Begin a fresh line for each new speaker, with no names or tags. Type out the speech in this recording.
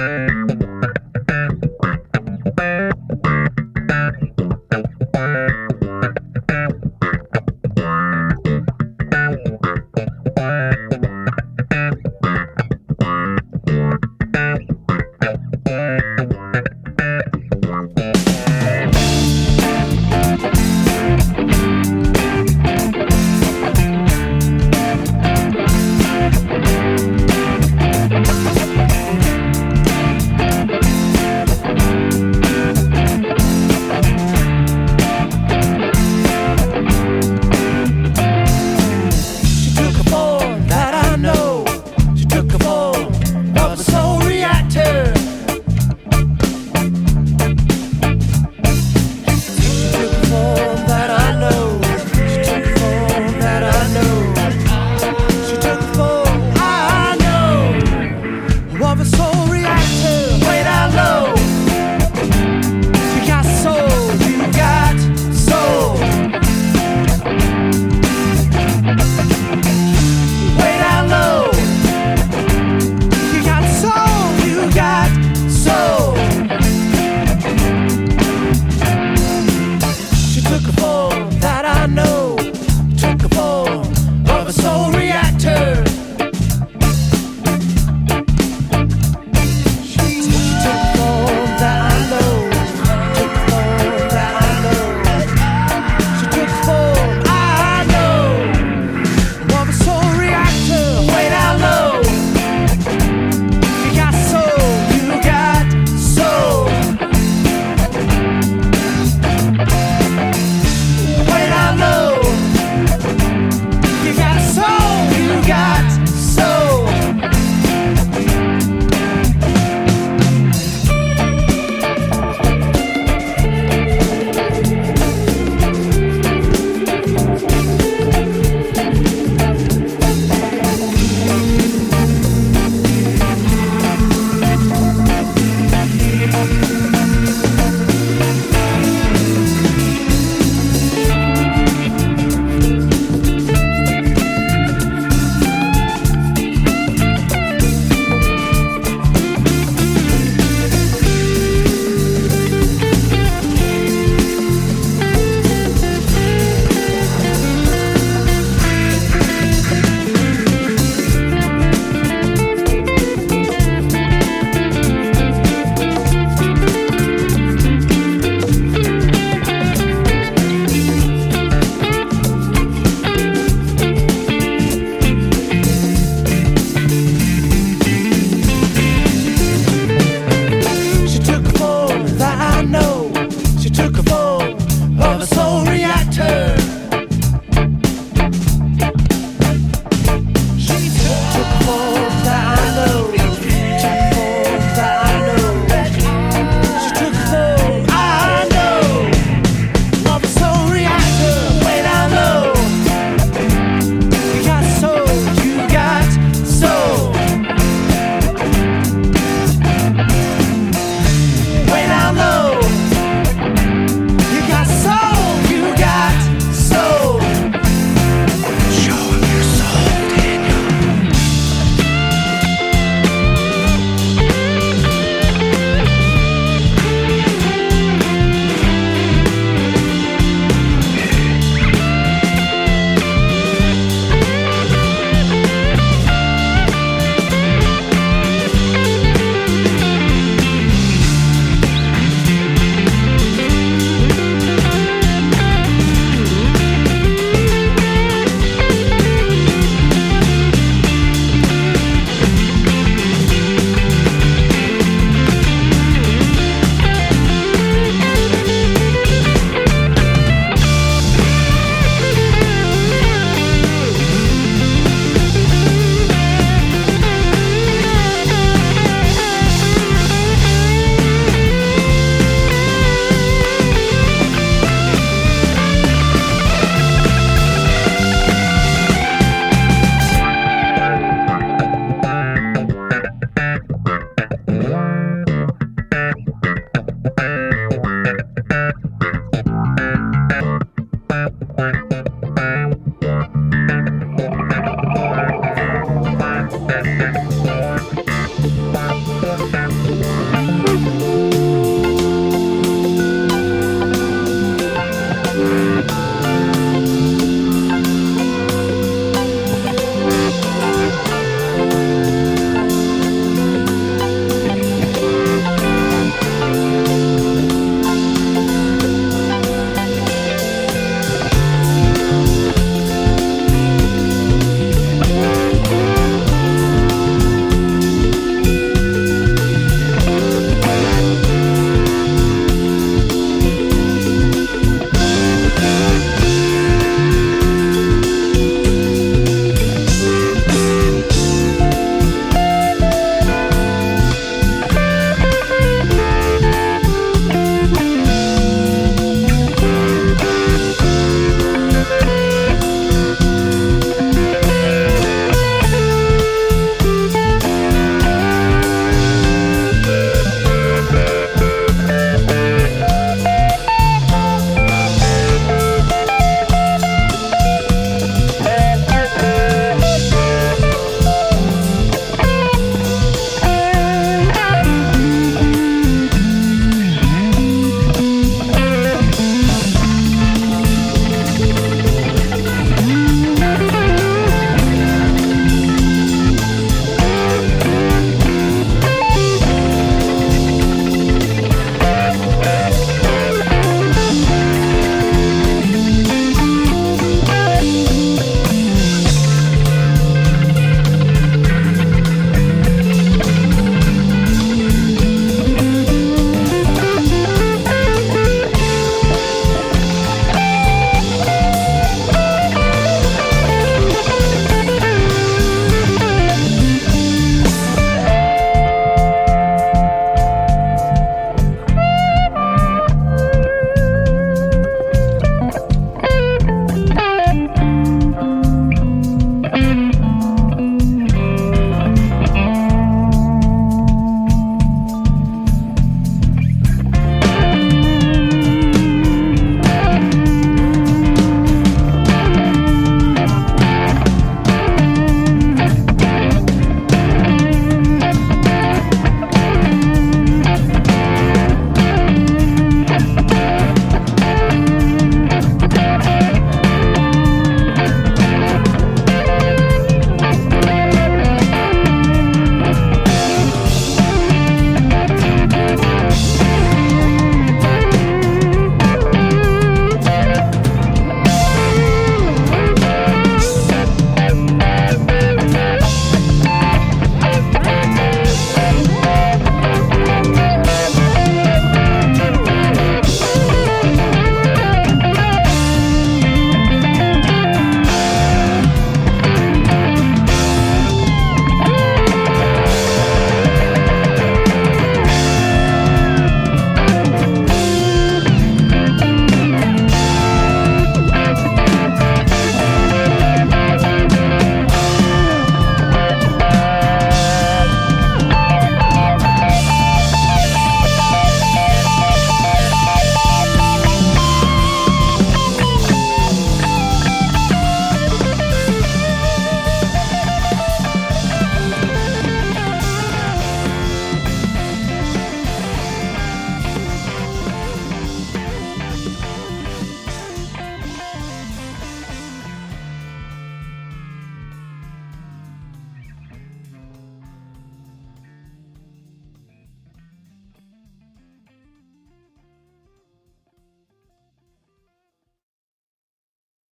Bye.